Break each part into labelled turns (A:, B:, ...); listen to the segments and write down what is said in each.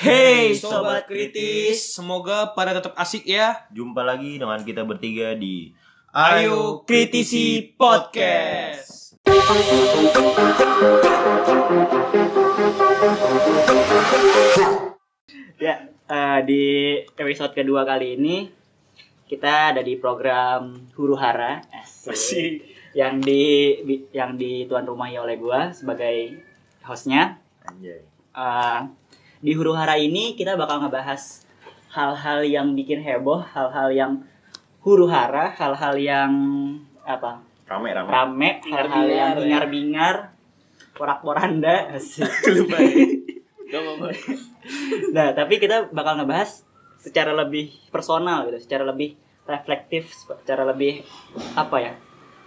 A: Hey sobat kritis, semoga pada tetap asik ya.
B: Jumpa lagi dengan kita bertiga di
A: Ayo kritisi podcast.
C: Ya, eh, di episode kedua kali ini kita ada di program Huru Hara
A: Masih
C: yang di yang di tuan rumahi oleh gua sebagai hostnya.
B: Anjay.
C: Eh, di Huru Hara ini kita bakal ngebahas hal-hal yang bikin heboh, hal-hal yang huru hara, hal-hal yang apa
B: Rame rame.
C: rame, hal-hal yang
A: Bingar-bingar, ya.
C: bingar-bingar, porak-poranda. asik. Nah, tapi kita bakal ngebahas secara lebih personal gitu, secara lebih reflektif, secara lebih apa ya?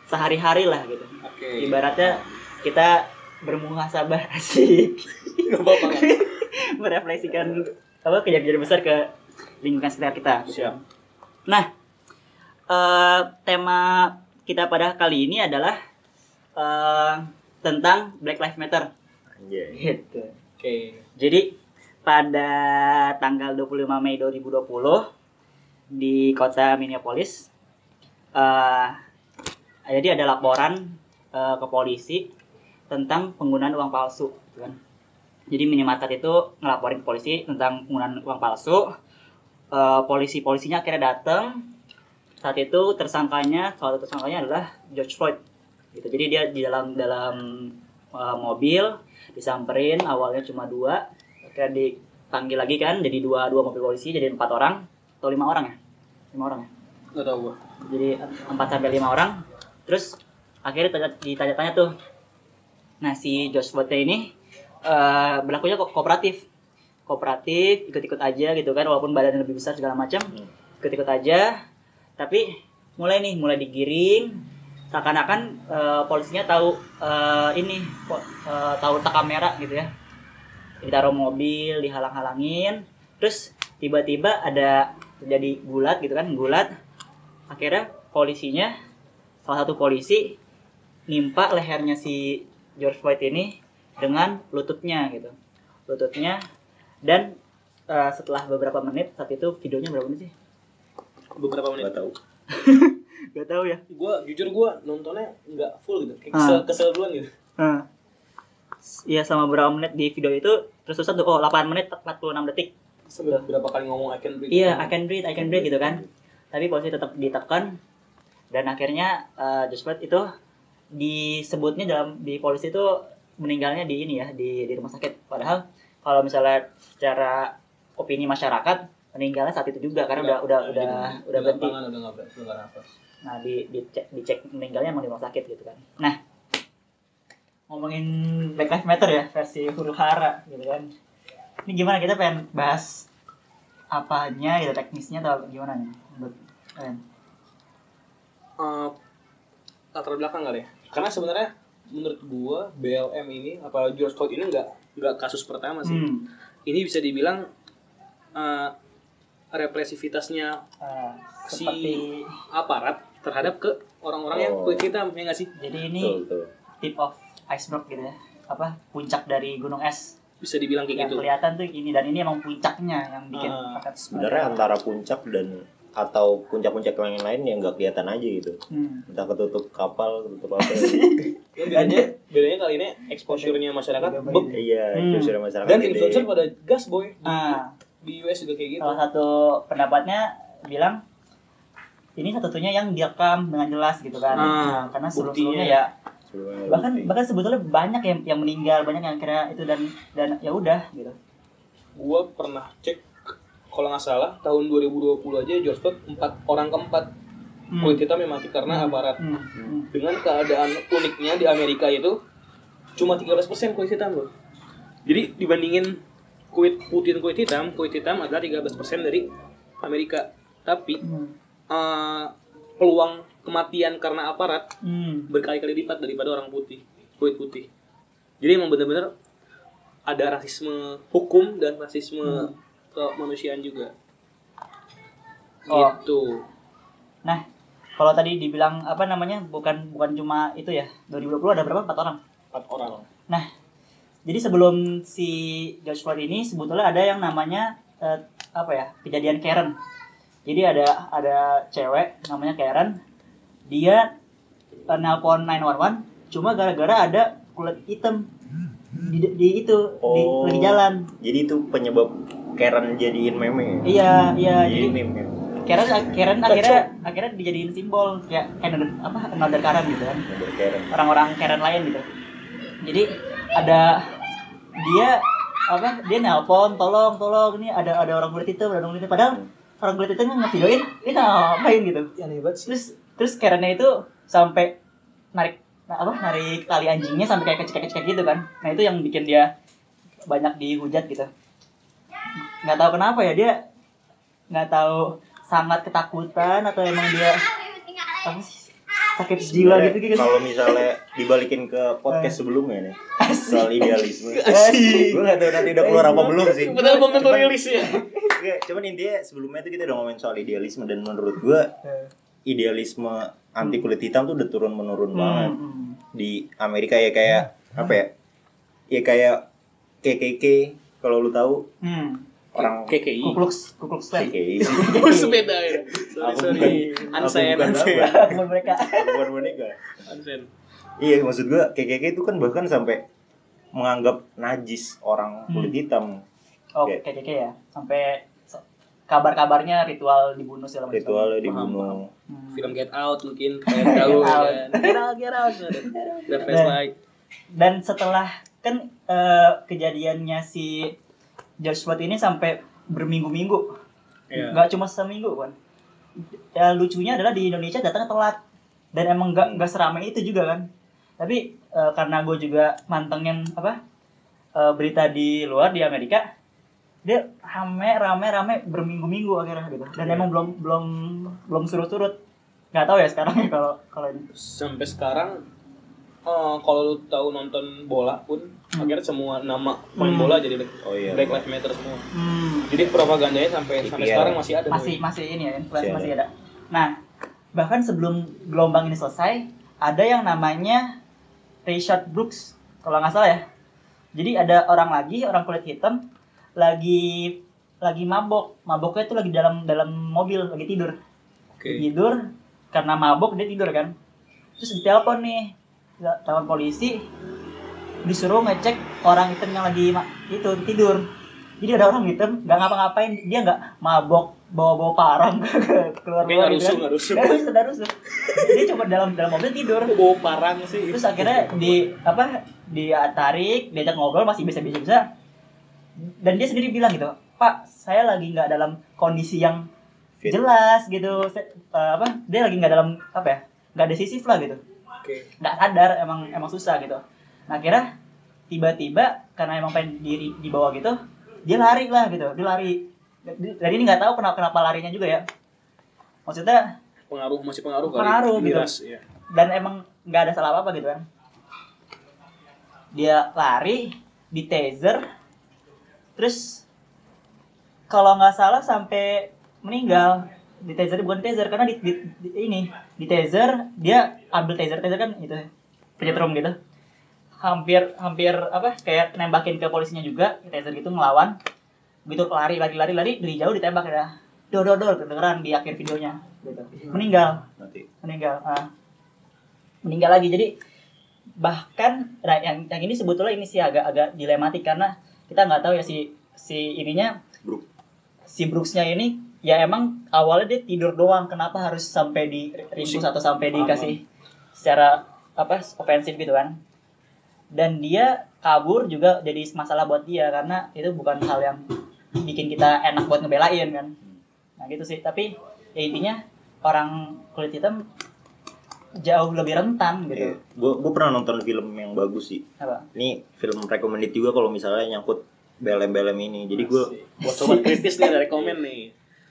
C: Sehari-hari lah gitu.
A: Oke.
C: Ibaratnya kita bermuhasabah asik,
A: Gak apa-apa.
C: merefleksikan apa kejadian besar ke lingkungan sekitar kita.
A: Siap.
C: Nah, eh, tema kita pada kali ini adalah eh, tentang Black Lives Matter.
B: Anjay.
C: Gitu.
A: Oke.
C: Jadi pada tanggal 25 Mei 2020 di kota Minneapolis eh jadi ada laporan eh, ke polisi tentang penggunaan uang palsu gitu kan. Jadi minimarket itu ngelaporin ke polisi tentang penggunaan uang palsu. Eh, polisi-polisinya akhirnya datang. Saat itu tersangkanya salah satu tersangkanya adalah George Floyd. Gitu. Jadi dia di dalam dalam eh, mobil disamperin awalnya cuma dua akhirnya dipanggil lagi kan jadi dua dua mobil polisi jadi empat orang atau lima orang ya lima orang ya
A: Gak tau gua.
C: jadi empat sampai lima orang terus akhirnya tanya- ditanya-tanya tuh nah si Josh Floyd ini eh berlakunya kok kooperatif. Kooperatif ikut-ikut aja gitu kan walaupun badannya lebih besar segala macam.
B: Hmm.
C: ikut-ikut aja. Tapi mulai nih mulai digiring. Seakan-akan eh, polisinya tahu eh, ini eh, tahu tak kamera gitu ya. Ditaruh mobil dihalang-halangin. Terus tiba-tiba ada terjadi gulat gitu kan gulat. Akhirnya polisinya salah satu polisi nimpa lehernya si George Floyd ini dengan lututnya gitu lututnya dan eh, setelah beberapa menit saat itu videonya berapa menit sih
A: Beberapa menit.
B: Gak tahu.
C: gak tahu ya
A: Gua jujur gua nontonnya nggak full gitu. Kayak
C: Ah.
A: kesel, kesel duluan gitu.
C: Nah, Iya sama berapa menit di video itu terus terusan tuh oh 8 menit 46 detik.
A: Sampai berapa kali ngomong I can breathe.
C: Iya, I can breathe, I can breathe gitu kan. Tapi polisi tetap ditekan dan akhirnya uh, Josh Floyd itu disebutnya dalam di polisi itu meninggalnya di ini ya di di rumah sakit. Padahal kalau misalnya secara opini masyarakat meninggalnya saat itu juga karena udah udah udah udah berhenti.
A: udah udah nafas.
C: Nah, di dicek dicek meninggalnya emang di rumah sakit gitu kan. Nah, ngomongin Black Lives Matter ya versi huru hara gitu kan. Ini gimana kita pengen bahas apanya gitu teknisnya atau gimana nih? Menurut kalian?
A: Eh, latar belakang kali ya. Karena sebenarnya menurut gua BLM ini apa George Floyd ini nggak nggak kasus pertama sih.
C: Hmm.
A: Ini bisa dibilang eh, represivitasnya
C: eh,
A: Si-
C: seperti
A: aparat terhadap ke orang-orang yang
B: Oh.
A: kulit hitam ya nggak sih?
C: jadi ini
B: Betul betul.
C: tip of iceberg gitu ya. Apa puncak dari gunung es
A: Bisa dibilang kayak
C: yang
A: gitu.
C: kelihatan tuh ini dan ini emang puncaknya yang bikin paket
B: Sebenarnya antara puncak dan atau puncak-puncak yang lain yang nggak kelihatan aja gitu.
C: Hmm.
B: Entah ketutup kapal, ketutup apa.
A: Ya, bedanya bedanya kali ini exposure-nya masyarakat beb.
B: iya,
C: Hmm.
B: itu sudah masyarakat.
A: dan
B: gede.
A: influencer pada gas boy di,
C: Ah,
A: di US juga kayak gitu.
C: salah satu pendapatnya bilang ini satu-satunya yang direkam dengan jelas gitu kan
A: Ah,
C: Nah, karena sebelum-sebelumnya ya bahkan
B: bukti.
C: bahkan sebetulnya banyak yang yang meninggal banyak yang kira itu dan dan ya udah gitu
A: Gua pernah cek kalau nggak salah tahun 2020 aja George Floyd empat orang keempat
C: Hmm.
A: kulit hitam yang mati karena aparat.
C: Hmm, hmm.
A: Dengan keadaan uniknya di Amerika itu cuma 13% kulit hitam loh. Jadi dibandingin kulit putih dan kulit hitam, kulit hitam adalah 13% dari Amerika. Tapi
C: Hmm.
A: eh, peluang kematian karena aparat
C: Hmm.
A: berkali-kali lipat daripada orang putih, kulit putih. Jadi emang bener-bener ada rasisme hukum dan rasisme
C: Hmm.
A: Kemanusiaan juga.
C: Oh.
A: Gitu.
C: nah kalau tadi dibilang apa namanya bukan bukan cuma itu ya 2020 ada berapa empat orang
A: Empat orang.
C: nah jadi sebelum si George Floyd ini sebetulnya ada yang namanya eh, apa ya kejadian Karen jadi ada ada cewek namanya Karen dia eh, nelpon 911 cuma gara-gara ada kulit hitam di, di itu di
B: Oh.
C: lagi jalan
B: Jadi itu penyebab Karen jadiin meme.
C: iya iya
B: Jadi
C: jadi
B: meme. ya.
C: Karen Karen akhirnya akhirnya dijadiin simbol kayak kayak another- apa another Karen gitu kan orang-orang Karen lain gitu jadi ada dia apa dia nelpon tolong tolong ini ada ada orang kulit hitam ada orang kulit hitam padahal orang kulit hitam ngevideoin ini ngapain gitu
A: Ya hebat sih.
C: terus terus Karennya itu sampai narik nah, apa narik tali anjingnya sampai kayak kecek-kecek gitu kan nah itu yang bikin dia banyak dihujat gitu nggak tahu kenapa ya dia nggak tahu sangat ketakutan atau emang dia apa sih sakit jiwa gitu gitu
B: Kalau misalnya dibalikin ke podcast sebelumnya nih soal idealisme.
A: Asik.
B: Gue gak tahu nanti udah keluar apa belum sih.
A: Padahal belum tentu
B: Cuman-
A: rilis ya.
B: Nggak, cuman intinya sebelumnya tuh kita udah ngomongin soal idealisme dan menurut gue idealisme anti kulit hitam tuh udah turun menurun banget
C: Hmm.
B: di Amerika ya kayak apa ya? Ya kayak KKK kalau lu tahu
C: Hmm.
B: orang
A: KKI.
C: Ku Klux Ku Klux Klan.
B: KKI
A: sepeda ya. Sorry,
B: Aku
A: sorry.
B: bukan-
A: Ansen,
B: bukan
C: mereka.
B: bukan boneka.
A: Ansen.
B: Iya maksud gua KKK itu kan bahkan sampai menganggap najis orang kulit hitam
C: Oh. KKK ya. Sampai kabar-kabarnya ritual dibunuh segala macam.
A: Paham,
B: dibunuh.
C: Hmm.
A: Film Get Out mungkin kalian tahu
C: Get Out.
A: kan. Get Out, Get Out. The Flashlight.
C: Dan setelah kan eh, kejadiannya si George Floyd ini sampai berminggu-minggu.
A: Iya.
C: Nggak cuma seminggu kan. Ya lucunya adalah di Indonesia datangnya telat. Dan emang nggak nggak seramai itu juga kan. Tapi eh, karena gue juga mantengin apa eh, berita di luar di Amerika, dia rame rame rame berminggu-minggu akhirnya gitu. Dan
A: Iya.
C: emang belum belum belum surut-surut. Nggak tahu ya sekarang ya kalau kalau ini.
A: Sampai sekarang eh, kalau lu tahu nonton bola pun akhirnya semua nama main
C: Hmm.
A: bola jadi
B: Oh iya.
A: Black Lives Matter semua.
C: Hmm.
A: Jadi propagandanya sampai sampai
B: IPL.
A: sekarang masih ada.
C: masih
A: Boy.
C: masih ini ya influence
B: Masih
C: masih ada. Nah bahkan sebelum gelombang ini selesai ada yang namanya Rayshard Brooks kalau nggak salah ya. Jadi ada orang lagi orang kulit hitam lagi lagi mabok maboknya itu lagi dalam dalam mobil lagi tidur
A: Oke.
C: tidur karena mabok dia tidur kan terus ditelepon nih telepon polisi disuruh ngecek orang hitam yang lagi itu tidur jadi ada orang hitam nggak ngapa-ngapain dia nggak mabok bawa-bawa parang keluar
A: nggak
C: gitu kan.
A: rusuh.
C: nggak rusuh nggak rusuh dia cuma dalam dalam mobil tidur
A: Bawa parang sih.
C: terus akhirnya di apa dia tarik diajak ngobrol masih bisa bisa bisa dan dia sendiri bilang gitu pak saya lagi nggak dalam kondisi yang
B: Fit.
C: jelas gitu Saya- eh, apa dia lagi nggak dalam apa ya nggak decisif lah gitu nggak sadar emang emang susah gitu nah akhirnya tiba-tiba karena emang pengen diri di bawah gitu dia lari lah gitu dia lari dan ini nggak tahu kenapa kenapa larinya juga ya maksudnya
A: Pengaruh masih pengaruh kali.
C: Pengaruh, gitu.
A: Miras, iya.
C: dan emang nggak ada salah apa apa gitu kan dia lari di taser terus kalau nggak salah sampai meninggal. Di taser bukan di taser karena di, di- di- ini di taser dia ambil taser taser kan itu penyetrum gitu. Hampir hampir apa kayak nembakin ke polisinya juga taser gitu ngelawan. Gitu lari lari lari lari dari jauh ditembak ya. Dor dor dor kedengeran di akhir videonya gitu. Meninggal.
B: Nanti.
C: meninggal ah. meninggal lagi jadi bahkan nah, yang yang ini sebetulnya ini sih agak agak dilematik karena kita nggak tahu ya si si ininya.
B: Brook.
C: si Brooksnya ini ya emang awalnya dia tidur doang. Kenapa harus sampai di ringkus atau sampai dikasih secara apa ofensif gitu kan? Dan dia kabur juga jadi masalah buat dia karena itu bukan hal yang bikin kita enak buat ngebelain kan? Nah gitu sih. Tapi ya intinya orang kulit hitam jauh lebih rentan gitu
B: Gue gue pernah nonton film yang bagus sih.
C: apa
B: Ini film recommended juga kalau misalnya nyangkut belem-belem ini. Jadi gue
A: Buat sobat kritis nih dari komen nih.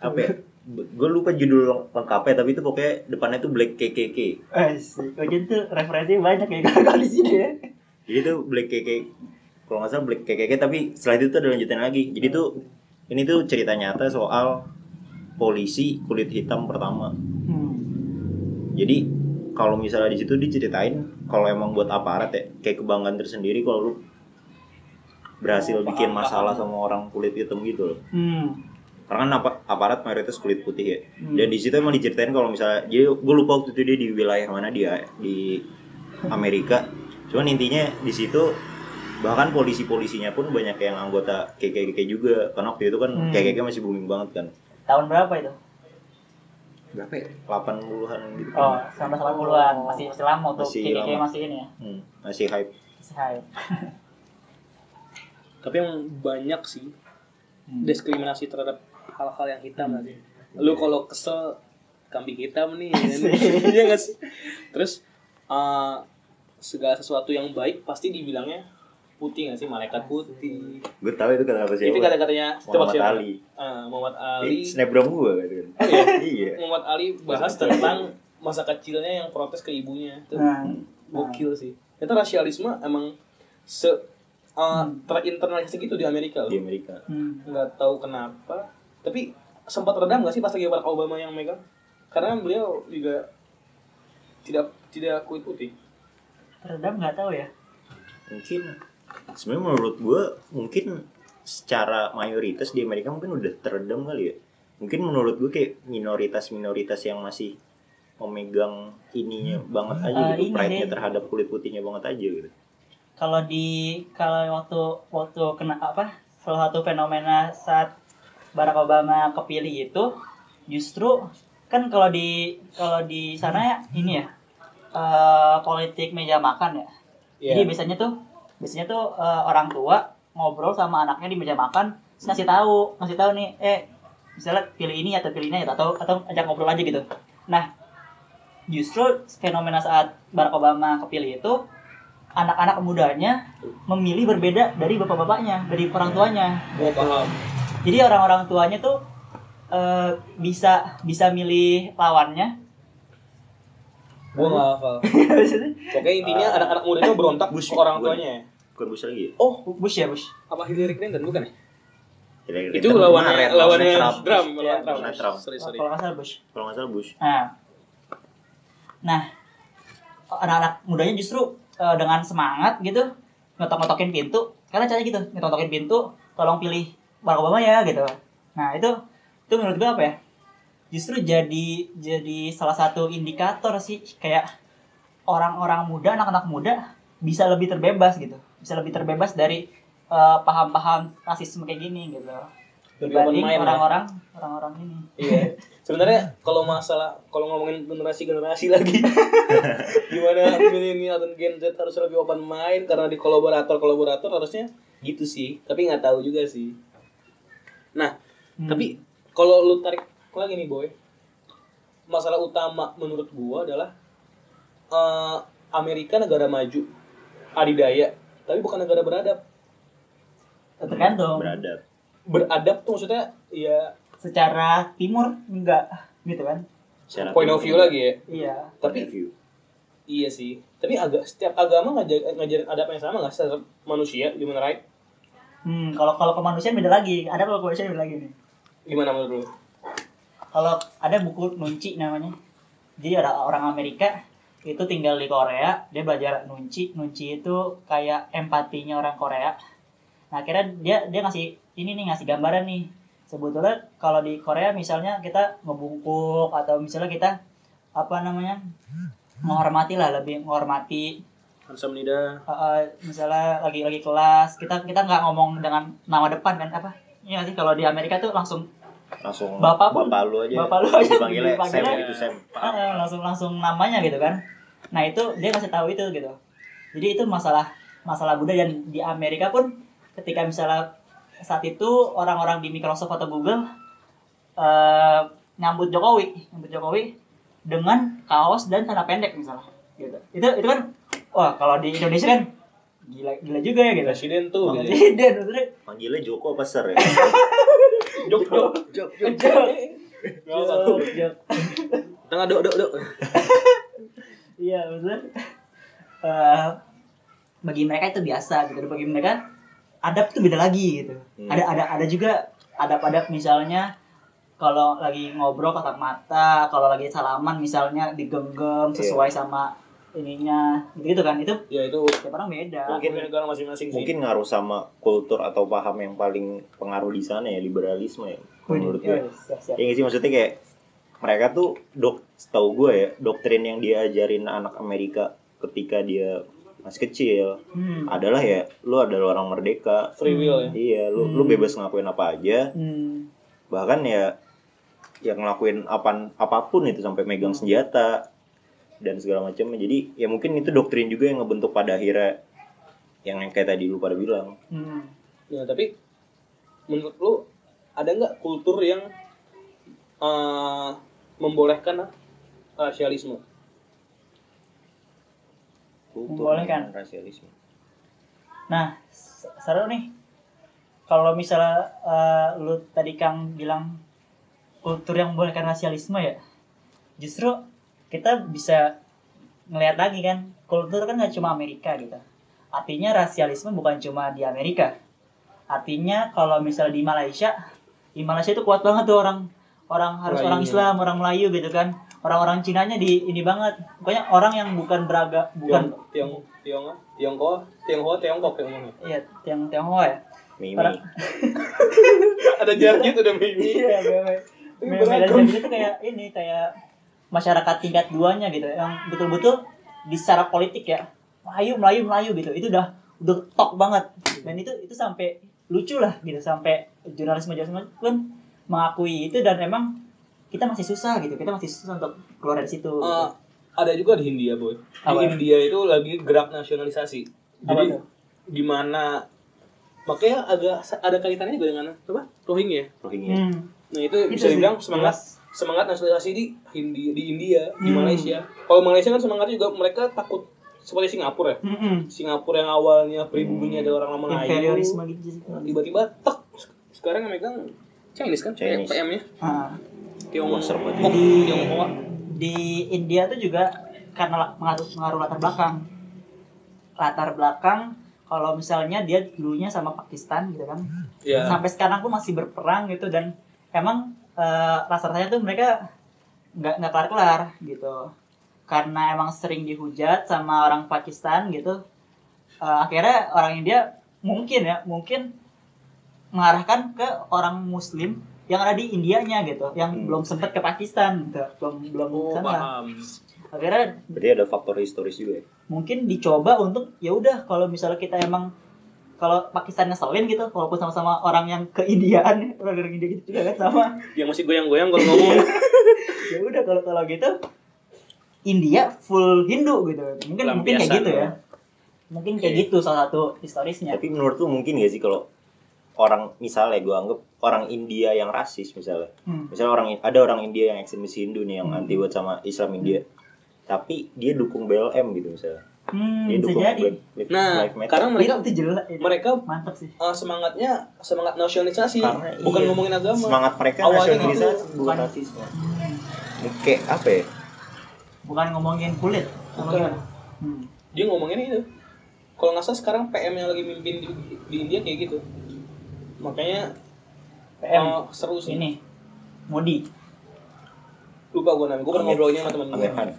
B: apa ya? Gue lupa judul lengkapnya tapi itu pokoknya depannya tuh Black KKK.
C: eh sih Kojen tuh referensi banyak ya kalau di sini ya
B: Jadi tuh Black KKK kalau nggak salah Black KKK tapi setelah itu tuh ada lanjutan lagi. Jadi tuh ini tuh cerita nyata soal polisi kulit hitam pertama.
C: hmm.
B: Jadi kalau misalnya di situ diceritain kalau emang buat aparat ya kayak kebanggaan tersendiri kalau lu berhasil
A: Oh,
B: bikin masalah sama orang kulit hitam gitu loh.
C: Hmm.
B: Karena kan apa- aparat mayoritas kulit putih ya.
C: Hmm.
B: Dan di situ emang diceritain kalau misalnya jadi gue lupa waktu itu dia di wilayah mana dia di Amerika. Cuman intinya di situ bahkan polisi-polisinya pun banyak yang anggota KKK juga karena waktu itu kan
C: Hmm.
B: KKK masih booming banget kan.
C: Tahun berapa itu?
B: Berapa ya? 80-an gitu.
C: Oh, 1980-an. Masih masih lama tuh.
B: Masih
C: masih ini ya.
B: Hmm, masih hype.
C: Masih hype.
A: Tapi yang banyak sih
C: Hmm.
A: diskriminasi terhadap hal-hal yang hitam nanti. Lu kalau kesel kambing hitam nih? Iya nggak sih? Terus eh, segala sesuatu yang baik pasti dibilangnya putih nggak sih malaikat putih.
B: Gue tahu itu kata apa siapa.
A: Itu kata-katanya
B: Muhammad
A: siapa?
B: Ali.
A: Ah, Muhammad
B: Eh,
A: Ali.
B: snapgram gue gitu kan.
A: Oh iya.
B: iya.
A: Muhammad Ali bahas tentang masa kecilnya yang protes ke ibunya. Itu
C: Nah,
A: gokil sih. Itu rasialisme emang se uh, terinternalisasi gitu di Amerika
B: Di
A: loh.
B: Amerika.
C: hmm.
A: Nggak tahu kenapa. Tapi sempat redam nggak sih pas lagi Barack Obama yang megang? Karena kan beliau juga tidak tidak kulit putih.
C: Redam nggak tahu ya.
B: Mungkin sebenarnya menurut gue mungkin secara mayoritas di Amerika mungkin udah teredam kali ya. Mungkin menurut gue kayak minoritas-minoritas yang masih memegang ininya banget aja
C: Ah,
B: gitu,
C: ini
B: pride-nya terhadap kulit putihnya banget aja gitu.
C: Kalau di kalau waktu waktu kena apa? Salah satu fenomena saat Barack Obama kepilih itu justru kan kalau di kalau di sana ya ini ya eh, politik meja makan ya.
A: Iya.
C: Jadi biasanya tuh biasanya tuh eh, orang tua ngobrol sama anaknya di meja makan, terus ngasih tahu, ngasih tahu nih, eh misalnya pilih ini atau pilih ini atau atau ajak ngobrol aja gitu. Nah, justru fenomena saat Barack Obama kepilih itu anak-anak mudanya memilih berbeda dari bapak-bapaknya, dari orang tuanya.
A: Gua paham.
C: Jadi orang-orang tuanya tuh eh, bisa bisa milih lawannya.
A: Gua nggak hafal. Pokoknya intinya anak-anak mudanya berontak
B: Bush,
A: ke orang tuanya.
B: Bukan Bush lagi ya?
A: Oh,
C: Bush ya Bush.
A: apa Hillary Clinton bukan ya?
B: Kira-kira
A: Itu
B: kan
A: lawannya lawannya
B: Trump.
A: Trump,
C: Iya,
A: lawan Trump.
B: lawannya Trump.
A: Sorry, sorry.
C: Kalau nggak salah Bush.
B: Kalau nggak salah Bush.
C: Nah, nah anak-anak mudanya justru eh, dengan semangat gitu ngetok-ngetokin pintu. Karena caranya gitu, ngetok-ngetokin pintu, tolong pilih Barack Obama ya gitu. Nah itu itu menurut gue apa ya? Justru jadi jadi salah satu indikator sih kayak orang-orang muda, anak-anak muda bisa lebih terbebas gitu, bisa lebih terbebas dari eh, paham-paham rasisme kayak gini gitu. Dibanding
A: lah.
C: orang-orang orang-orang ini.
A: Iya. Sebenarnya kalau masalah kalau ngomongin generasi-generasi lagi gimana milenial dan Gen Z harus lebih open mind karena di kolaborator-kolaborator harusnya gitu sih. Tapi nggak tahu juga sih. Nah,
C: Hmm.
A: tapi kalau lu tarik lagi nih boy, masalah utama menurut gua adalah eh, Amerika negara maju, adidaya, tapi bukan negara beradab.
C: tergantung.
B: Beradab.
A: Beradab tuh maksudnya ya
C: secara timur enggak gitu kan
B: Secara
A: point of view lagi ya.
C: iya
B: Point
A: Tapi
B: of view.
A: Iya sih. Tapi agak setiap agama ngajar, ngajarin adab yang sama nggak sih terhadap manusia gimana right?
C: hmm kalau kalau kemanusiaan beda lagi ada kalau kemanusiaan beda lagi nih
A: Gimana menurut lu?
C: kalau ada buku nunci namanya jadi ada orang Amerika itu tinggal di Korea dia belajar nunci. Nunci itu kayak empatinya orang Korea. Nah akhirnya dia dia ngasih ini nih ngasih gambaran nih. Sebetulnya kalau di Korea misalnya kita ngebungkuk atau misalnya kita apa namanya menghormati lah lebih menghormati.
A: Hansam Nida.
C: uh, misalnya lagi lagi kelas kita kita nggak ngomong dengan nama depan kan apa? Iya sih? Kalau di Amerika tuh langsung
B: Langsung
C: Bapak pun-
B: bapak lu aja.
C: bapak lu aja
B: dipanggilnya Sam
C: dipanggilnya-
B: gitu Sam.
C: uh, langsung langsung namanya gitu kan nah itu dia kasih tahu itu gitu jadi itu masalah masalah budaya dan di Amerika pun ketika misalnya saat itu orang-orang di Microsoft atau Google uh, nyambut Jokowi nyambut Jokowi dengan kaos dan celana pendek misalnya gitu itu itu kan wah kalau di Indonesia kan gila gila juga ya gitu
A: Presiden tuh. gitu.
C: Presiden maksudnya
B: Panggilnya Joko apa Ser ya?
A: Jok jok jok jok.
C: Jok. Jok, jok.
A: Tengah dok dok dok.
C: Iya maksudnya eh, bagi mereka itu biasa gitu. Bagi mereka adab itu beda lagi gitu.
B: Hmm.
C: Ada ada ada juga adab-adab misalnya kalau lagi ngobrol tatap mata, kalau lagi salaman misalnya digenggam sesuai sama ininya gitu kan itu
A: ya itu
C: tiap orang beda
A: mungkin negara masing-masing sih
B: mungkin ngaruh sama kultur atau paham yang paling pengaruh di sana ya liberalisme ya menurut gue
C: Iya, siap, siap.
B: ya sih maksudnya kayak mereka tuh dok setahu gue ya doktrin yang diajarin anak Amerika ketika dia masih kecil
C: Hmm.
B: adalah ya lu adalah orang merdeka
A: free will ya
B: iya lu lu
C: Hmm.
B: bebas ngelakuin apa aja
C: Hmm.
B: bahkan ya yang ngelakuin apa apa pun itu sampai megang
C: Hmm.
B: senjata dan segala macamnya jadi ya mungkin itu doktrin juga yang ngebentuk pada akhirnya yang kayak tadi lu pada bilang
C: Hmm.
A: Ya, tapi menurut lu ada nggak kultur yang eh, membolehkan rasialisme?
B: kultur
C: Membolehkan.
B: rasialisme
C: Nah, seru nih. Kalau misalnya eh, lu tadi Kang bilang kultur yang membolehkan rasialisme ya, justru kita bisa ngelihat lagi kan, kultur kan nggak cuma Amerika gitu. Artinya rasialisme bukan cuma di Amerika. Artinya kalau misalnya di Malaysia, di Malaysia itu kuat banget tuh orang orang harus
A: Melayunya.
C: orang Islam, orang Melayu gitu kan. Orang-orang Cinanya di ini banget. Pokoknya orang yang bukan beragam, bukan
A: Tiong Tiong Tiong Tiongkok Tiongkok Tiongkok yang mana?
C: Iya, Tiang Tionghoa ya.
B: Mimi
C: Orang-
A: Ada jaraknya tuh udah mimi.
C: Iya, bebe.
A: Tapi
C: Beda
A: beragam.
C: itu kayak ini kayak masyarakat tingkat duanya gitu, yang betul-betul di secara politik ya. Melayu, Melayu, Melayu gitu. Itu udah udah top banget. Dan itu itu sampai lucu lah gitu sampai jurnalisme jurnalisme pun mengakui itu dan emang kita masih susah gitu kita masih susah untuk keluar dari situ
A: Eh, ada juga di India boy. Di
C: Apa?
A: India itu lagi gerak nasionalisasi. Jadi gimana makanya agak ada kaitannya juga dengan apa? Rohingya.
B: Rohingya
C: Hmm.
A: Nah itu
C: Itu
A: bisa
C: sih,
A: dibilang semangat. Semangat nasionalisasi di Hindi, di India, di
C: Hmm.
A: Malaysia. Kalau Malaysia kan semangatnya juga mereka takut seperti Singapura ya.
C: Mm-mm.
A: Singapura yang awalnya pribumi ada orang Melayu,
C: Inferiorisme gitu
A: tiba-tiba tek sekarang yang megang Chinese kan
B: Chinese.
A: PM-nya
C: Ah.
A: Tiongkok. Oh,
C: Di-
A: Tiongkok
C: di India tuh juga karena pengaruh, pengaruh latar belakang latar belakang kalau misalnya dia dulunya sama Pakistan gitu kan
A: ya
C: sampai sekarang pun masih berperang gitu dan emang eh, rasa-rasanya tuh mereka nggak nggak kelar kelar gitu. Karena emang sering dihujat sama orang Pakistan gitu eh, akhirnya orang India mungkin ya mungkin mengarahkan ke orang Muslim yang ada di Indianya gitu yang
B: Hmm.
C: belum sempat ke Pakistan gitu belum belum
A: oh
C: sana.
A: paham.
C: Akhirnya
B: berarti ada faktor historis juga ya?
C: mungkin dicoba untuk ya udah kalau misalnya kita emang kalau Pakistan ngeselin gitu walaupun sama-sama orang yang ke Indiaan orang dari India gitu juga kan sama.
A: Yang masih goyang-goyang kalau ngomong.
C: Ya udah kalau kalau gitu India full Hindu gitu. Mungkin mungkin kayak gitu ya. mungkin kayak gitu salah satu historisnya.
B: Tapi menurut lu mungkin gak sih kalau orang misalnya gue anggap orang India yang rasis misalnya.
C: Hmm.
B: misalnya orang ada orang India yang ekstremis Hindu nih yang
C: Hmm.
B: anti buat sama Islam India. Tapi dia dukung BLM gitu misalnya
C: Hmm, bisa jadi.
B: Black,
A: nah karena mereka
C: itu jelas itu.
A: mereka
C: mantap sih.
A: eh, semangatnya semangat nasionalisasi.
B: Karena
A: bukan
C: iya.
A: ngomongin agama.
B: Semangat mereka
A: Awalnya
B: nasionalisasi
A: gitu.
B: bukan rasisme. Kayak apa ya?
C: Bukan ngomongin kulit
A: Bukan.
C: hmm.
A: dia ngomongin itu kalau nggak salah sekarang PM yang lagi mimpin di, di India kayak gitu. Makanya
C: PM
A: eh, seru sih.
C: Ini. Modi.
A: Lupa gue namanya. Gue pernah ngobrolnya sama teman gue
B: Amir Khan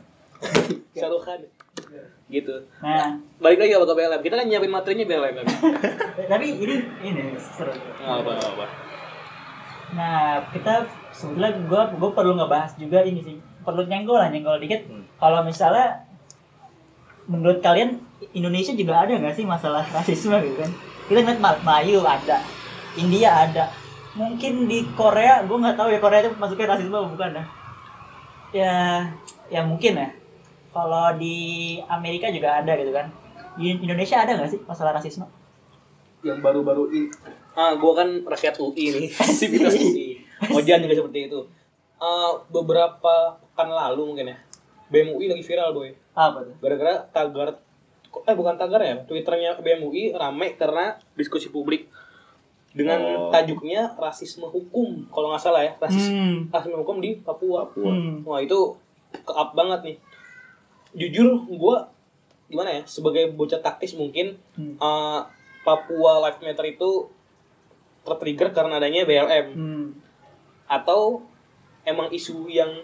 A: Shahrukh Khan gitu
C: nah
A: balik lagi kalau ke BLM kita kan nyiapin materinya BLM
C: tapi ini ini seru
A: nggak apa apa
C: Nah, kita sebetulnya gue gue perlu ngebahas juga ini sih. Perlu nyenggol lah, nyenggol dikit.
B: Hmm.
C: Kalau misalnya menurut kalian Indonesia juga ada nggak sih masalah rasisme gitu kan? Kita ngeliat Mal- Melayu ada, India ada. Mungkin di Korea, gue nggak tahu ya Korea itu masuknya rasisme apa bukan ya? Ya, ya mungkin ya. Kalau di Amerika juga ada gitu kan. Di Indonesia ada nggak sih masalah rasisme?
A: yang baru-baru ini ah gue kan rakyat UI nih sivitas UI Ojan juga seperti itu Ah, beberapa pekan lalu mungkin ya BEM UI lagi viral boy
C: Apa tuh?
A: gara-gara tagar eh bukan tagar ya twitternya BEM UI rame karena diskusi publik dengan
B: Oh.
A: tajuknya rasisme hukum kalau nggak salah ya rasis
C: Hmm.
A: rasisme hukum di Papua
B: Papua
C: Hmm.
A: wah itu ke up banget nih jujur gue gimana ya sebagai bocah taktis mungkin
C: Hmm.
A: eh, Papua Life Matter itu tertrigger karena adanya BLM
C: Hmm.
A: atau emang isu yang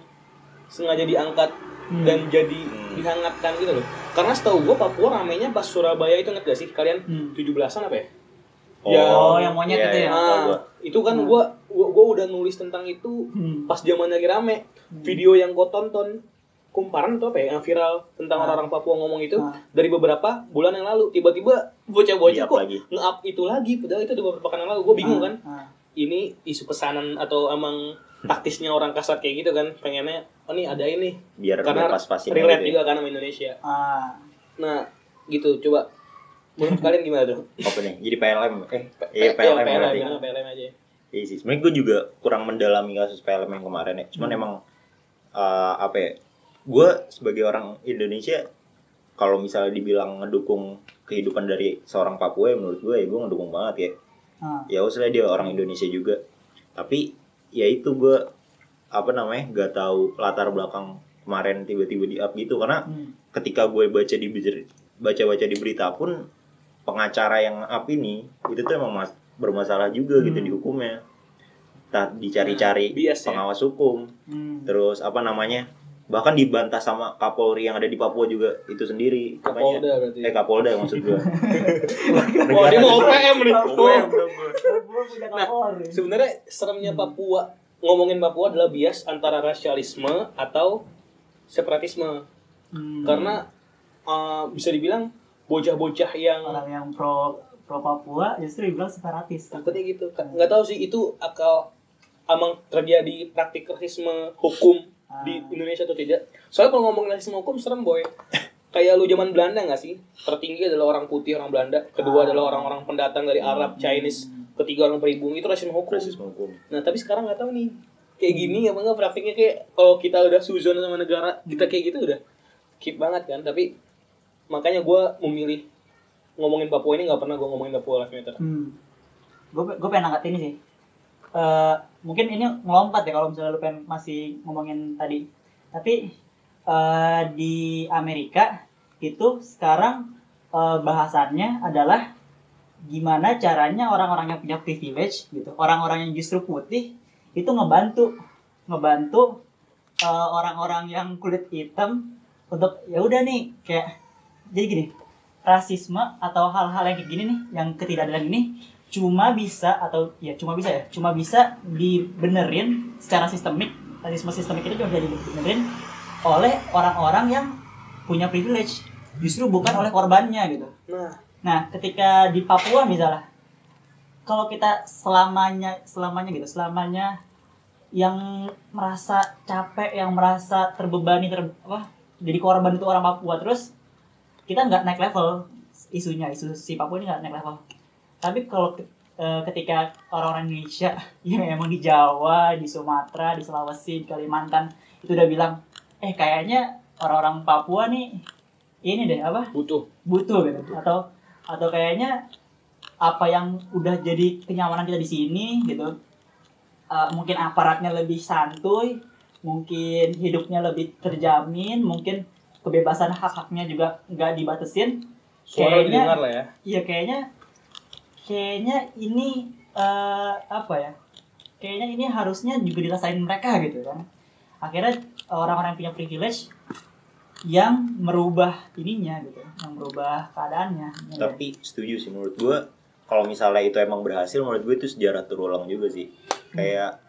A: sengaja diangkat
C: Hmm.
A: dan jadi
B: Hmm.
A: dihangatkan gitu loh. Karena setahu gua Papua ramainya pas Surabaya itu inget gak sih kalian
C: Hmm.
A: 17-an apa ya?
B: Oh,
A: Ya.
C: Oh, yang monyet itu ya?
A: Nah,
B: gua.
A: itu kan
C: Hmm.
A: gua, gua gua udah nulis tentang itu
C: Hmm.
A: pas zaman lagi rame. Video yang gua tonton kumparan atau apa ya yang viral tentang
C: Ah.
A: orang-orang Papua ngomong itu
C: Ah.
A: dari beberapa bulan yang lalu tiba-tiba bocah-bocah kok
B: lagi.
A: nge-up itu lagi padahal itu udah beberapa pekan yang lalu gue bingung
C: Ah,
A: kan
C: ah.
A: ini isu pesanan atau emang taktisnya orang kasar kayak gitu kan pengennya oh nih ada ini
B: biar
A: karena
B: pas-pasin
A: relate
B: gitu ya.
A: juga kan sama Indonesia
C: Ah.
A: nah gitu coba menurut kalian gimana tuh
B: apa nih jadi PLM eh
A: Eh,
B: iya PLM
A: ya, PLM, ya, PLM aja
B: Iya sih, sebenarnya gue juga kurang mendalami kasus PLM yang kemarin ya. Cuman
C: Hmm.
B: emang eh, apa ya? Gue sebagai orang Indonesia, kalau misalnya dibilang ngedukung kehidupan dari seorang Papua, ya menurut gue ya gue ngedukung banget ya.
C: Ah.
B: Ya usah dia orang Indonesia juga. Tapi ya itu gue apa namanya gak tahu latar belakang kemarin tiba-tiba di up gitu karena
C: Hmm.
B: ketika gue baca di baca-baca di berita pun pengacara yang up ini itu tuh emang mas- bermasalah juga gitu
C: Hmm.
B: di hukumnya. Nah, dicari-cari
A: Nah, bias ya.
B: pengawas hukum,
C: Hmm.
B: terus apa namanya? Bahkan dibantah sama Kapolri yang ada di Papua juga itu sendiri. Makanya-
A: Kapolda berarti
B: Eh Kapolda maksud gue.
A: wah dia mau OPM nih
C: OPM. Nah,
A: sebenarnya seremnya Papua ngomongin Papua adalah bias antara rasialisme atau separatisme
C: Hmm.
A: karena uh, bisa dibilang bocah-bocah yang
C: orang yang pro pro Papua justru dibilang separatis.
A: takutnya gitu nggak tahu sih itu akal emang terjadi praktik rasisme hukum di. Indonesia atau tidak soalnya kalau ngomongin rasisme hukum serem boy kayak lu zaman Belanda nggak sih tertinggi adalah orang putih orang Belanda kedua
C: Ah.
A: adalah orang-orang pendatang dari Arab Chinese ketiga orang pribumi itu rasisme hukum
B: Rasisme hukum.
A: nah tapi sekarang nggak tahu nih kayak gini apa enggak praktiknya kayak kalau kita udah suzon sama negara kita kayak gitu udah keep banget kan tapi makanya gue memilih ngomongin Papua ini nggak pernah gue ngomongin Papua Life Matter
C: Hmm. Gue gue pengen angkat ini sih. Eh mungkin ini ngelompat ya kalau misalnya lu pengen masih ngomongin tadi. Tapi eh di Amerika itu sekarang eh, bahasannya adalah gimana caranya orang-orang yang punya privilege gitu, orang-orang yang justru putih itu ngebantu ngebantu eh, orang-orang yang kulit hitam untuk ya udah nih kayak jadi gini rasisme atau hal-hal yang kayak gini nih yang ketidakadilan ini cuma bisa atau ya cuma bisa ya cuma bisa dibenerin secara sistemik. Rasisme sistemik itu cuma bisa dibenerin oleh orang-orang yang punya privilege justru bukan oleh korbannya gitu.
A: Nah.
C: Nah ketika di Papua misalnya kalau kita selamanya selamanya gitu selamanya yang merasa capek yang merasa terbebani ter apa jadi korban itu orang Papua terus kita nggak naik level isunya isu si Papua ini nggak naik level tapi kalau eh, ketika orang-orang Indonesia yang emang di Jawa di Sumatera di Sulawesi di Kalimantan itu udah bilang eh kayaknya orang-orang Papua nih ini deh apa?
A: Butuh.
C: Butuh gitu. Atau atau kayaknya apa yang udah jadi kenyamanan kita di sini gitu eh, mungkin aparatnya lebih santuy mungkin hidupnya lebih terjamin mungkin kebebasan hak-haknya juga nggak dibatesin
A: suara
C: Kayaknya-
A: didengar lah ya.
C: Iya kayaknya kayaknya ini eh, apa ya? Kayaknya ini harusnya juga dirasain mereka gitu kan. Akhirnya orang-orang yang punya privilege yang merubah ininya gitu, yang merubah keadaannya. Ya,
B: Tapi setuju sih menurut gue kalau misalnya itu emang berhasil menurut gue itu sejarah terulang juga sih. Kayak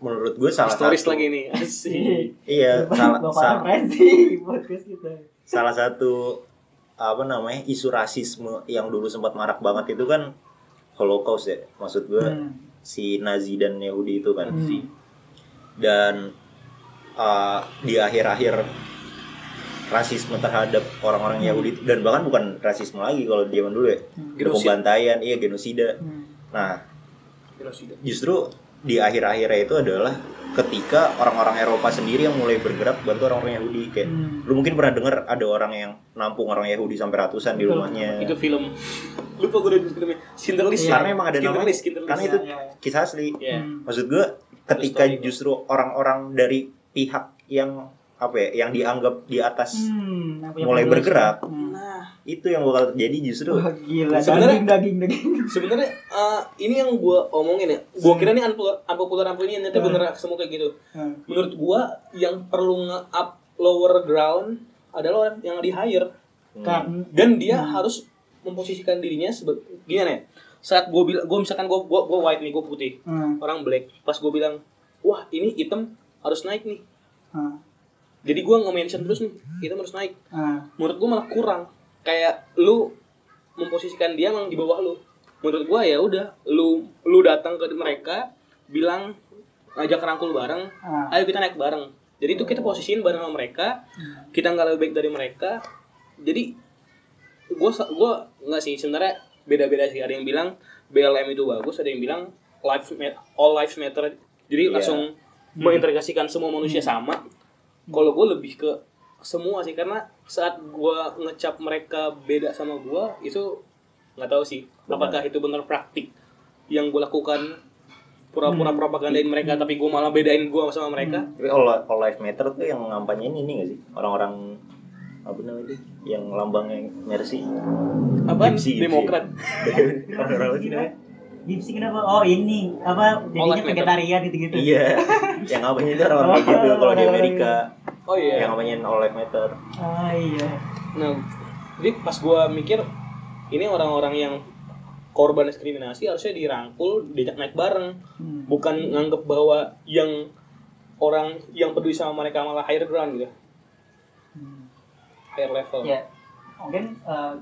B: menurut gue salah
A: historis
B: satu
A: lagi nih asik
B: Iya, salah salah,
C: podcast kita.
B: salah satu apa namanya isu rasisme yang dulu sempat marak banget itu kan Holocaust ya. Maksud gue
C: Hmm.
B: si Nazi dan Yahudi itu kan.
C: Hmm.
B: Dan uh, di akhir-akhir rasisme terhadap orang-orang Yahudi itu- dan bahkan bukan rasisme lagi kalau zaman dulu ya.
C: Hmm.
B: Pembantaian, iya genosida.
C: Hmm.
B: Nah,
A: Genosida.
B: justru di akhir-akhirnya itu adalah ketika orang-orang Eropa sendiri yang mulai bergerak bantu orang-orang Yahudi kayak
C: Hmm.
B: lu mungkin pernah dengar ada orang yang nampung orang Yahudi sampai ratusan di rumahnya
A: itu film lupa gue udah filmnya Schindler's
C: Iya.
B: karena emang ada
A: Schindler's
B: karena itu
C: iya.
B: kisah asli
A: ya
C: Hmm.
B: maksud gue ketika justru orang-orang dari pihak yang apa ya yang dianggap di atas
C: Hmm,
B: mulai bergerak.
C: Hmm.
B: Itu yang bakal terjadi justru.
C: Wah gila,
A: Sebenarnya-
C: daging daging daging.
A: sebenarnya eh, ini yang gue omongin ya. Gue kira nih unpopular unpopular ini nanti
C: Hmm.
A: bener semua kayak gitu.
C: Hmm.
A: menurut gua yang perlu nge-up lower ground adalah orang yang di hire.
B: Hmm.
C: kan.
A: Dan dia harus memposisikan dirinya sebagai gimana ya? Saat gue bilang gue misalkan gue gue gue white nih gue putih.
C: Hmm,
A: orang black. Pas gue bilang wah ini hitam harus naik nih.
C: Hmm,
A: jadi gue nge-mention terus nih hitam harus naik.
C: Hmm,
A: menurut gue malah kurang kayak lu memposisikan dia emang di bawah lu. Menurut gue ya udah lu lu datang ke mereka bilang ngajak rangkul bareng
C: hmm.
A: ayo kita naik bareng. Jadi itu kita posisiin bareng sama mereka kita nggak lebih baik dari mereka. Jadi gue gue nggak sih sebenarnya beda-beda sih. Ada yang bilang BLM itu bagus ada yang bilang life all lives matter. Jadi
B: Iya.
A: langsung mengintegrasikan semua manusia sama. Kalau gue lebih ke semua sih karena saat gue ngecap mereka beda sama gue itu nggak tahu sih
B: Benar.
A: apakah itu benar praktik yang gue lakukan pura-pura
C: Hmm.
A: propagandain mereka tapi gue malah bedain gue sama mereka
B: Tapi all, all life matter tuh yang ngampanyain ini gak sih? Orang-orang apa namanya itu? Yang lambangnya Mercy.
A: apa
B: Gipsy, Gipsy.
A: demokrat
B: Orang-orang sih namanya?
C: Gipsy kenapa? Oh ini apa jadinya vegetarian gitu-gitu.
B: Iya. yang ngapain itu orang-orang kayak gitu kalau di Amerika.
A: Oh iya
B: Yang ngapain all life matter.
C: Ah iya.
A: Nah, jadi pas gua mikir ini orang-orang yang korban diskriminasi harusnya dirangkul, diajak naik bareng,
C: Hmm.
A: bukan nganggep bahwa yang orang yang peduli sama mereka malah higher ground gitu,
C: Hmm.
A: higher level.
C: Ya mungkin eh,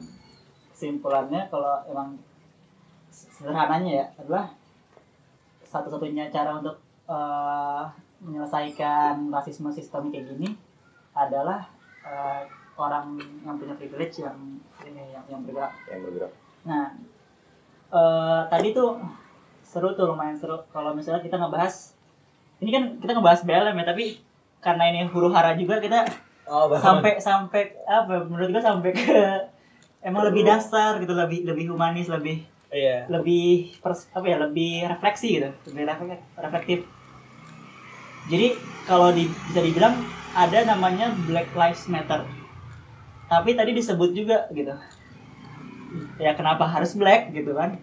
C: kesimpulannya kalau emang sederhananya ya adalah satu-satunya cara untuk eh, menyelesaikan rasisme sistem kayak gini adalah eh, orang yang punya privilege yang ini yang, yang bergerak.
B: Yang bergerak.
C: Nah, eh tadi tuh seru tuh lumayan seru. Kalau misalnya kita ngebahas ini kan kita ngebahas BLM ya tapi karena ini huru hara juga kita
A: Oh,
C: sampai sampai apa menurut gua sampai ke emang lebih dasar gitu lebih lebih humanis lebih
A: Iya.
C: lebih pers, apa ya lebih refleksi gitu lebih reflek- reflektif jadi kalau di, bisa dibilang ada namanya Black Lives Matter. Tapi tadi disebut juga gitu. Ya kenapa harus black gitu kan?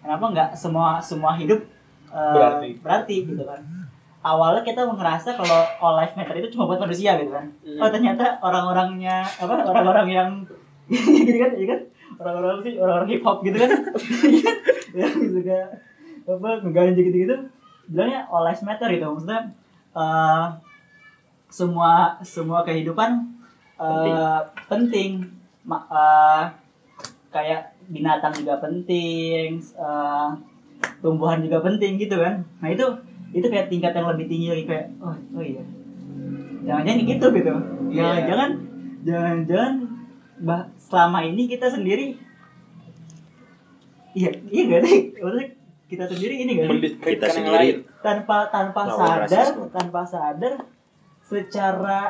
C: Kenapa nggak semua semua hidup eh,
A: Berarti.
C: berarti gitu kan? Awalnya kita ngerasa kalau all life matter itu cuma buat manusia gitu kan?
A: Hmm.
C: oh ternyata orang-orangnya apa orang-orang yang gitu kan ya kan? Orang-orang sih orang-orang hip hop gitu kan? Yang suka apa ngeganja gitu-gitu bilangnya all lives matter gitu. Maksudnya eh, semua semua kehidupan eh, penting, Ma- eh, kayak binatang juga penting eh, tumbuhan juga penting gitu kan. Nah itu itu kayak tingkat yang lebih tinggi lagi kayak oh oh iya. Jangan-jangan gitu gitu.
A: Iya.
C: jangan-jangan jangan-jangan bah selama ini kita sendiri iya iya gak sih? Maksudnya kita sendiri ini gak sih
A: Mendiskreditkan
B: Kita sendiri.
A: lain.
C: tanpa tanpa
B: Lawan
C: sadar
B: rasisme.
C: tanpa sadar secara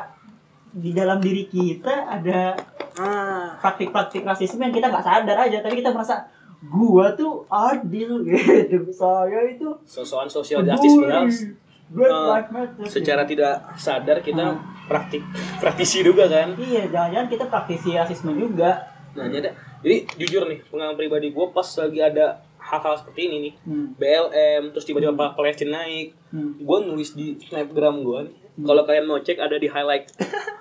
C: di dalam diri kita ada
A: Ah.
C: praktik-praktik rasisme yang kita nggak sadar aja tapi kita merasa gua tuh adil gitu saya itu
A: Sosokan social justice padahal
C: Black
A: eh, secara tidak sadar kita
C: Hmm.
A: praktik praktisi juga kan.
C: iya jangan-jangan kita praktisi rasisme juga
A: Nah, jadi, jadi jujur nih, pengalaman pribadi gue pas lagi ada hal-hal seperti ini nih,
C: hmm.
A: BLM, terus tiba-tiba Pak Palestina naik,
C: Hmm.
A: gue nulis di snapgram gue nih. Kalau kalian mau cek ada di highlight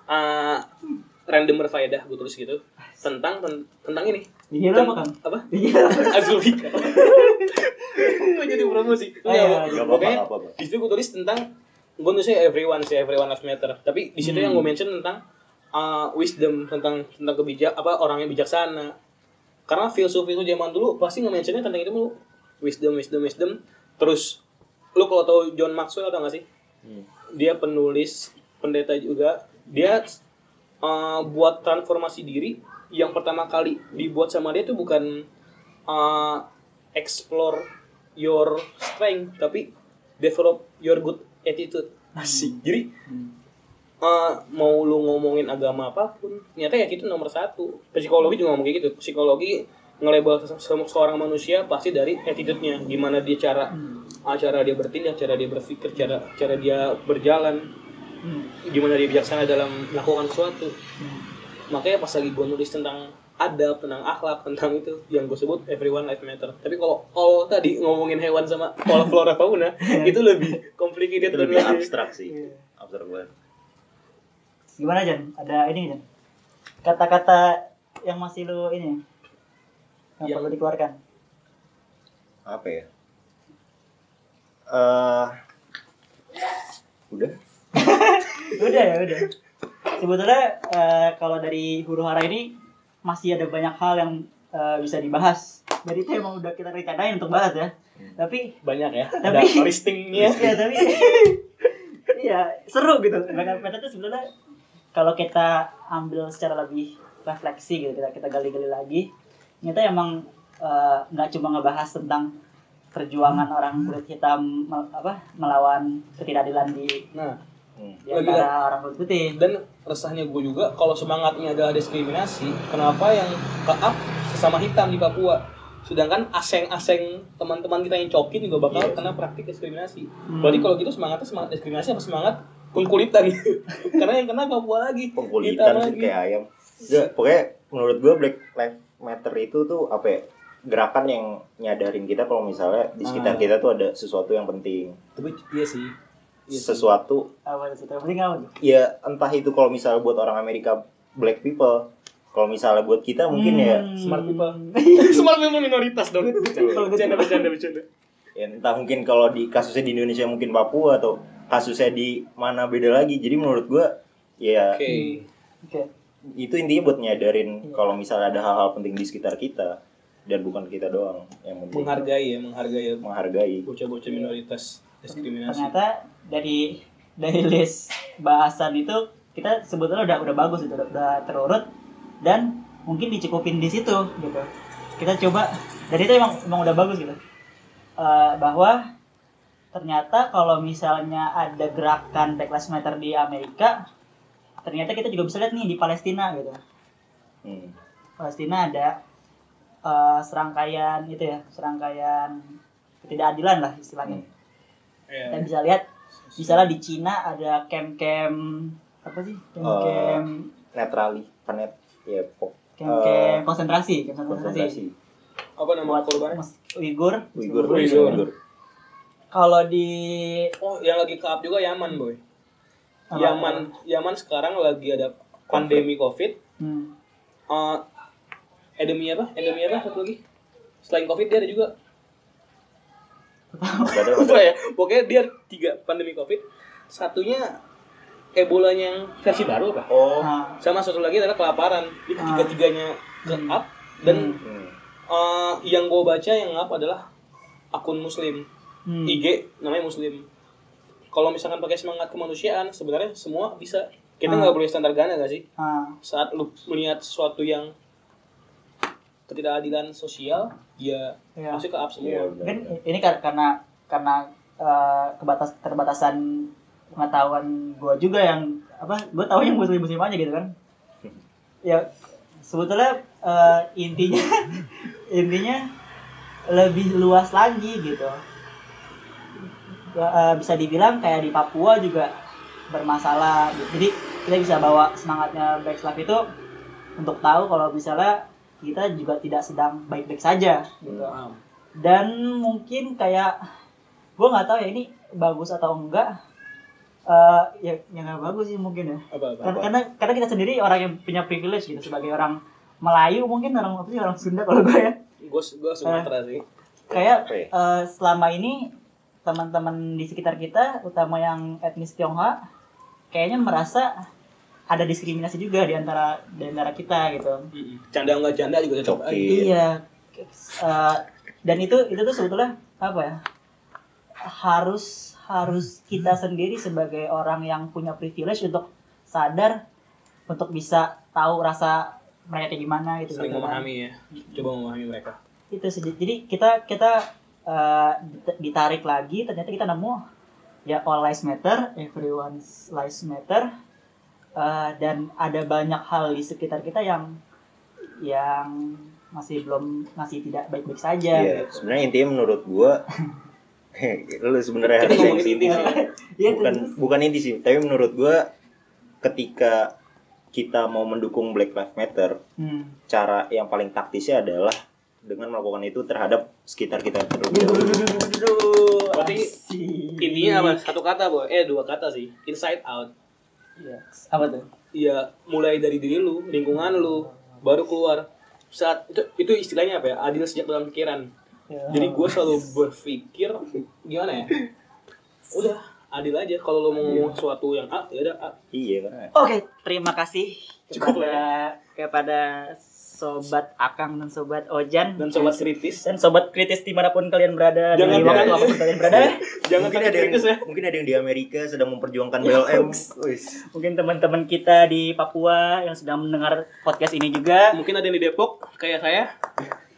A: uh, random berfaedah gue tulis gitu tentang ten- tentang ini.
C: Dikira
A: Ten-
C: apa kan?
A: Apa?
C: Apa?
A: Azulika. Kok jadi promosi?
C: Oh,
A: Enggak,
C: iya,
A: Pokoknya
B: gak apa-apa.
A: di situ gue tulis tentang gue nulisnya everyone sih everyone lives matter tapi di situ
C: Hmm.
A: yang gue mention tentang uh, wisdom tentang tentang kebijak apa orang yang bijaksana karena filsuf itu zaman dulu pasti nge-mentionnya tentang itu mulu. Wisdom wisdom wisdom. Terus lu kalau tahu John Maxwell tau gak sih?
B: Hmm.
A: dia penulis pendeta juga. Dia uh, buat transformasi diri. Yang pertama kali dibuat sama dia itu bukan uh, explore your strength tapi develop your good attitude. Asik jadi
C: Hmm.
A: Uh, mau lu ngomongin agama apa pun ternyata ya itu nomor satu psikologi juga ngomong kayak gitu psikologi nge-label se- se- seorang manusia pasti dari attitude-nya gimana dia cara
C: Hmm.
A: ah, cara dia bertindak cara dia berpikir cara cara dia berjalan
C: Hmm.
A: gimana dia bijaksana dalam melakukan sesuatu
C: Hmm.
A: makanya pas lagi gue nulis tentang adab tentang akhlak tentang itu yang gue sebut everyone life matter tapi kalau kalau tadi ngomongin hewan sama kalau flora fauna itu lebih complicated
B: Itu lebih abstrak sih.
C: Iya.
B: Abstrak banget.
C: Gimana Jan? Ada ini Jan? Kata-kata yang masih lu ini yang
A: Yang-
C: perlu dikeluarkan.
B: apa ya eh udah
C: udah ya udah. Sebetulnya eh, kalau dari huru hara ini masih ada banyak hal yang eh, bisa dibahas. Jadi itu emang udah kita rencanain untuk bahas ya. Tapi
A: banyak ya ada
C: Tapi-
A: listingnya
C: ya tapi iya seru gitu. Banyak peta itu sebenarnya kalau kita ambil secara lebih refleksi gitu kita kita gali-gali lagi, ternyata emang eh, nggak cuma ngebahas tentang perjuangan orang kulit hitam mel- apa melawan ketidakadilan di,
A: nah
B: Hmm.
C: di
A: Lagi
C: antara orang kulit putih.
A: dan resahnya gue juga kalau semangatnya adalah diskriminasi kenapa yang ke up sesama hitam di Papua sedangkan aseng-aseng teman-teman kita yang cokin juga bakal
B: Iya.
A: kena praktik diskriminasi
C: Hmm.
A: berarti kalau gitu semangatnya semangat diskriminasi apa semangat pengkulitan karena yang kena Papua lagi
B: pengkulitan
A: lagi.
B: kayak ayam Nggak, pokoknya menurut gue Black Lives Matter itu tuh apa ya gerakan yang nyadarin kita kalau misalnya di sekitar
A: Ah.
B: kita tuh ada sesuatu yang penting
A: tapi iya sih Iya sih.
B: sesuatu
C: apa yang penting apa
B: ya entah itu kalau misalnya buat orang Amerika black people kalau misalnya buat kita mungkin ya
C: Hmm.
A: smart people. Smart people minoritas dong. Bercanda bercanda bercanda
B: ya entah mungkin kalau di kasusnya di Indonesia mungkin Papua atau kasusnya di mana beda lagi. Jadi menurut gue ya
A: oke.
C: Oke.
B: itu intinya buat nyadarin kalau misalnya ada hal-hal penting di sekitar kita dan bukan kita doang yang penting
A: menghargai ya menghargai
B: menghargai.
A: Bocah-bocah minoritas diskriminasi.
C: Ternyata dari dari list bahasan itu kita sebetulnya udah udah bagus itu udah, udah terurut dan mungkin dicukupin di situ gitu kita coba dan itu emang emang udah bagus gitu Eh, bahwa ternyata kalau misalnya ada gerakan Black Lives Matter di Amerika ternyata kita juga bisa lihat nih di Palestina gitu
B: Hmm.
C: Palestina ada eh, serangkaian itu ya serangkaian ketidakadilan lah istilahnya
B: Hmm.
A: Iya.
C: kita bisa lihat misalnya di Cina ada camp-camp apa sih camp-camp
B: netrali planet ya pok
C: konsentrasi camp konsentrasi.
B: konsentrasi.
A: Apa nama korbannya?
C: Mas Uighur
B: Uighur
A: Uighur.
B: Uighur
C: kalau di
A: oh yang lagi ke up juga Yaman boy.
C: Apa?
A: Yaman Yaman sekarang lagi ada pandemi covid.
C: Hmm.
A: Eh, endemi apa? Endemi apa satu lagi? Selain covid dia ada juga. Apa ya? Pokoknya dia tiga pandemi covid. Satunya Ebola yang versi baru apa
B: oh
C: Nah,
A: sama satu lagi adalah kelaparan jadi
C: Ah.
A: tiga tiganya ke
C: Hmm.
A: up dan
C: Hmm.
B: hmm.
A: eh, yang gue baca yang up adalah akun muslim
C: hmm.
A: IG namanya muslim kalau misalkan pakai semangat kemanusiaan sebenarnya semua bisa kita
C: Ah.
A: nggak boleh standar ganda gak sih
C: Nah,
A: saat lu melihat sesuatu yang ketidakadilan sosial ya
C: ya.
A: pasti ke up semua
C: kan
B: benar.
C: ini kar- karena karena eh, kebatas keterbatasan pengetahuan gue juga yang apa gue tahu yang muslim muslim aja gitu kan ya sebetulnya eh, intinya intinya lebih luas lagi gitu eh, bisa dibilang kayak di Papua juga bermasalah gitu. jadi kita bisa bawa semangatnya Black Lives itu untuk tahu kalau misalnya kita juga tidak sedang baik-baik saja gitu
A: Paham.
C: dan mungkin kayak gue nggak tahu ya ini bagus atau enggak Eh ya ya nggak bagus sih mungkin ya.
A: Apa apa
C: karena, karena karena kita sendiri orang yang punya privilege gitu sebagai orang Melayu mungkin orang apa sih orang Sunda kalau gue ya.
A: Gue gue Sumatera sih.
C: kayak eh, selama ini teman-teman di sekitar kita utama yang etnis Tionghoa kayaknya merasa ada diskriminasi juga di antara di antara kita gitu.
A: Canda nggak canda juga aja.
C: Iya. Eh, dan itu itu tuh sebetulnya apa ya? Harus harus kita sendiri sebagai orang yang punya privilege untuk sadar untuk bisa tahu rasa mereka kayak gimana gitu.
A: saling
C: gitu kan.
A: memahami ya coba memahami mereka
C: Itu sih. Jadi kita kita dit- ditarik lagi ternyata kita nemu ya all lives matter, everyone's lives matter. Eh, dan ada banyak hal di sekitar kita yang yang masih belum masih tidak baik-baik saja.
B: Iya, sebenarnya intinya menurut gua lu sebenarnya.
A: Kita
B: harus
A: ngomongin inti sih.
C: Iya,
B: bukan
C: terus.
B: bukan inti sih, tapi menurut gua ketika kita mau mendukung Black Lives Matter,
C: Hmm.
B: cara yang paling taktisnya adalah dengan melakukan itu terhadap sekitar kita terlebih dahulu.
A: Berarti intinya apa? Satu kata boy eh dua kata sih. Inside out.
C: Iya. Apa tuh?
A: ya mulai dari diri lu lingkungan lu baru keluar. Saat itu itu istilahnya apa ya? Adil sejak dalam pikiran jadi gue selalu berpikir gimana ya? Udah adil aja. Kalau lu mau ngomong sesuatu yang A ya udah A.
B: Iya
C: Oke, terima kasih
A: Cukup.
C: kepada kepada sobat Akang dan sobat Ojan.
A: Dan sobat kritis.
C: Dan sobat kritis di mana pun kalian berada
A: Jangan
C: di waktu
B: jangan.
C: apa pun kalian berada.
A: jangan
B: mungkin ada yang
A: kritis ya.
B: mungkin ada yang di Amerika sedang memperjuangkan BLM. Wis.
C: Mungkin teman-teman kita di Papua yang sedang mendengar podcast ini juga,
A: mungkin ada yang di Depok kayak saya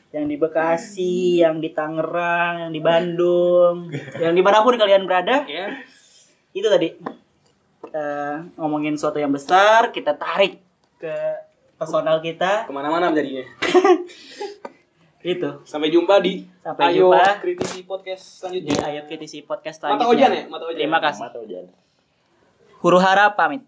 C: yang di Bekasi, yang di Tangerang, yang di Bandung, yang di mana pun kalian berada,
A: ya
C: itu tadi eh, ngomongin sesuatu yang besar, kita tarik ke personal kita,
A: ke mana-mana jadinya
C: itu.
A: sampai jumpa di
C: Sampai
A: Ayo
C: jumpa.
A: kritisi podcast
C: Di
A: selanjutnya
C: Ayo Kritisi Podcast
A: mata
C: selanjutnya.
A: ojan ya mata ojan
C: Terima kasih.
B: Mata hujan.
C: Huru hara pamit.